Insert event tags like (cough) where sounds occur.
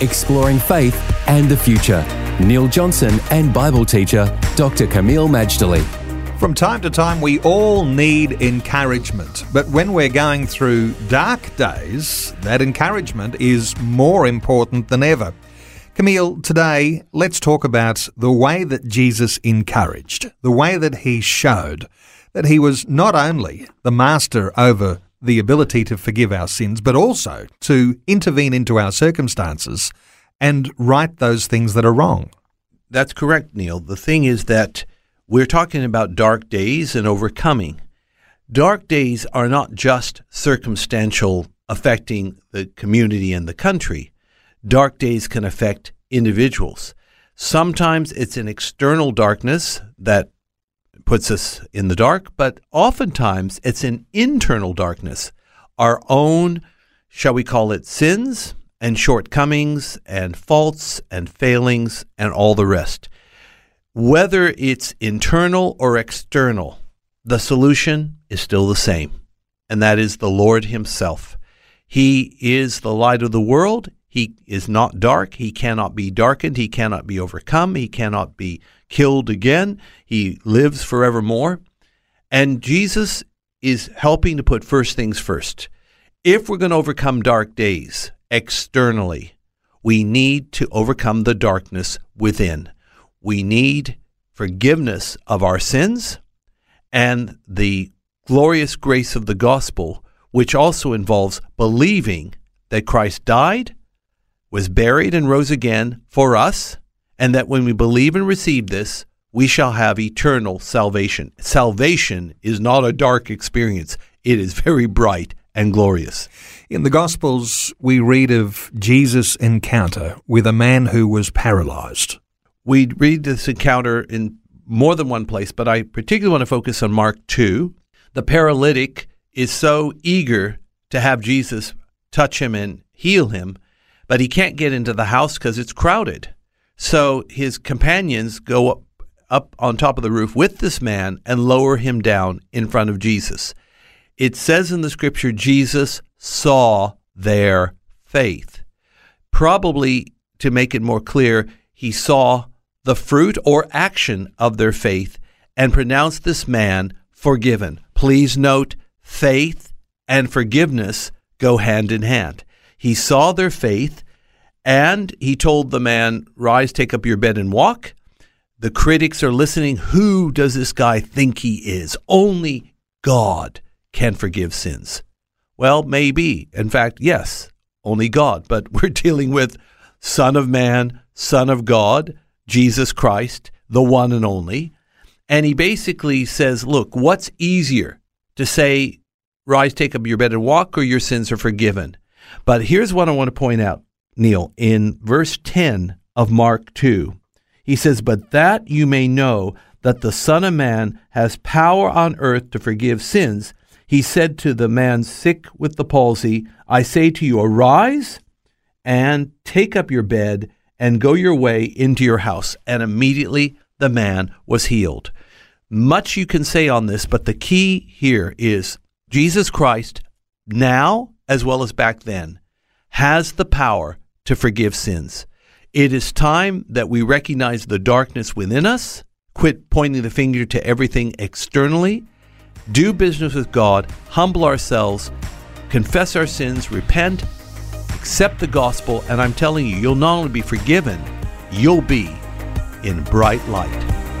exploring faith and the future. Neil Johnson and Bible teacher Dr. Kameel Majdali. From time to time, we all need encouragement. But when we're going through dark days, that encouragement is more important than ever. Camille, today let's talk about the way that Jesus encouraged, the way that he showed that he was not only the master over the ability to forgive our sins, but also to intervene into our circumstances and right those things that are wrong. That's correct, Neil. The thing is that we're talking about dark days and overcoming. Dark days are not just circumstantial affecting the community and the country. Dark days can affect individuals. Sometimes it's an external darkness that puts us in the dark, but oftentimes it's an internal darkness, our own, shall we call it, sins and shortcomings and faults and failings and all the rest. Whether it's internal or external, the solution is still the same, and that is the Lord Himself. He is the light of the world. He is not dark. He cannot be darkened. He cannot be overcome. He cannot be killed again. He lives forevermore. And Jesus is helping to put first things first. If we're going to overcome dark days externally, we need to overcome the darkness within. We need forgiveness of our sins and the glorious grace of the gospel, which also involves believing that Christ died, was buried, and rose again for us and that when we believe and receive this, we shall have eternal salvation. Salvation is not a dark experience, it is very bright and glorious. In the Gospels, we read of Jesus' encounter with a man who was paralyzed. We read this encounter in more than one place, but I particularly want to focus on Mark 2. The paralytic is so eager to have Jesus touch him and heal him, but he can't get into the house because it's crowded. So his companions go up, up on top of the roof with this man and lower him down in front of Jesus. It says in the scripture, Jesus saw their faith. Probably to make it more clear, he saw the fruit or action of their faith and pronounced this man forgiven. Please note, faith and forgiveness go hand in hand. He saw their faith and he told the man, Rise, take up your bed and walk. The critics are listening. Who does this guy think he is? Only God can forgive sins. Well, maybe. In fact, yes, only God. But (laughs) we're dealing with Son of Man, Son of God, Jesus Christ, the one and only. And he basically says, Look, what's easier to say, Rise, take up your bed and walk, or your sins are forgiven? But here's what I want to point out Neil, in verse 10 of Mark 2. He says, But that you may know that the Son of Man has power on earth to forgive sins, he said to the man sick with the palsy, I say to you, arise and take up your bed and go your way into your house. And immediately the man was healed. Much you can say on this, but the key here is Jesus Christ, now as well as back then, has the power to forgive sins. It is time that we recognize the darkness within us, quit pointing the finger to everything externally, do business with God, humble ourselves, confess our sins, repent, accept the gospel, and I'm telling you, you'll not only be forgiven, you'll be in bright light.